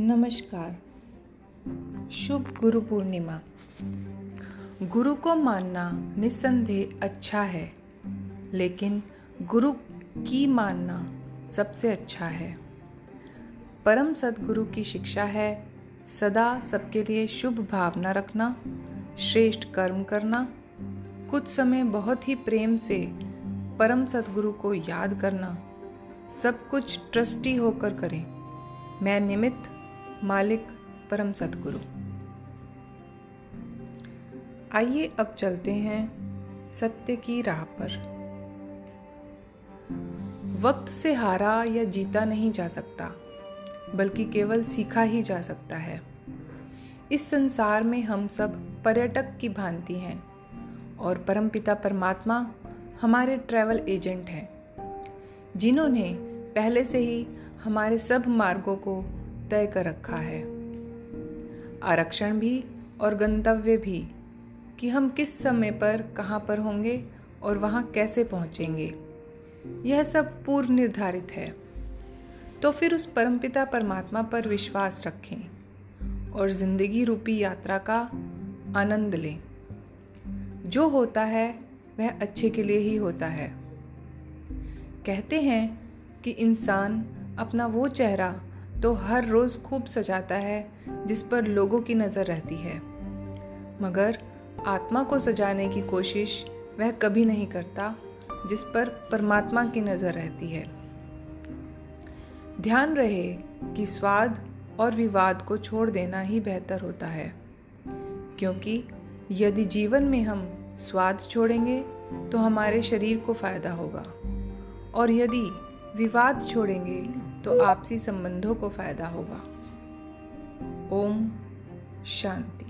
नमस्कार। शुभ गुरु पूर्णिमा। गुरु को मानना निस्संदेह अच्छा है, लेकिन गुरु की मानना सबसे अच्छा है। परम सदगुरु की शिक्षा है, सदा सबके लिए शुभ भावना रखना, श्रेष्ठ कर्म करना। कुछ समय बहुत ही प्रेम से परम सदगुरु को याद करना, सब कुछ ट्रस्टी होकर करें। मैं निमित्त मालिक परम सतगुरु। आइए अब चलते हैं सत्य की राह पर। वक्त से हारा या जीता नहीं जा सकता, बल्कि केवल सीखा ही जा सकता है। इस संसार में हम सब पर्यटक की भांति हैं और परमपिता परमात्मा हमारे ट्रैवल एजेंट हैं, जिन्होंने पहले से ही हमारे सब मार्गों को तय कर रखा है। आरक्षण भी और गंतव्य भी, कि हम किस समय पर, कहाँ पर होंगे और वहाँ कैसे पहुँचेंगे, यह सब पूर्व निर्धारित है। तो फिर उस परमपिता परमात्मा पर विश्वास रखें और ज़िंदगी रूपी यात्रा का आनंद लें। जो होता है, वह अच्छे के लिए ही होता है। कहते हैं कि इंसान अपना वो चेहरा तो हर रोज़ खूब सजाता है, जिस पर लोगों की नज़र रहती है। मगर आत्मा को सजाने की कोशिश वह कभी नहीं करता, जिस पर परमात्मा की नज़र रहती है। ध्यान रहे कि स्वाद और विवाद को छोड़ देना ही बेहतर होता है, क्योंकि यदि जीवन में हम स्वाद छोड़ेंगे तो हमारे शरीर को फ़ायदा होगा। और यदि विवाद छोड़ेंगे तो आपसी संबंधों को फ़ायदा होगा। ओम शांति।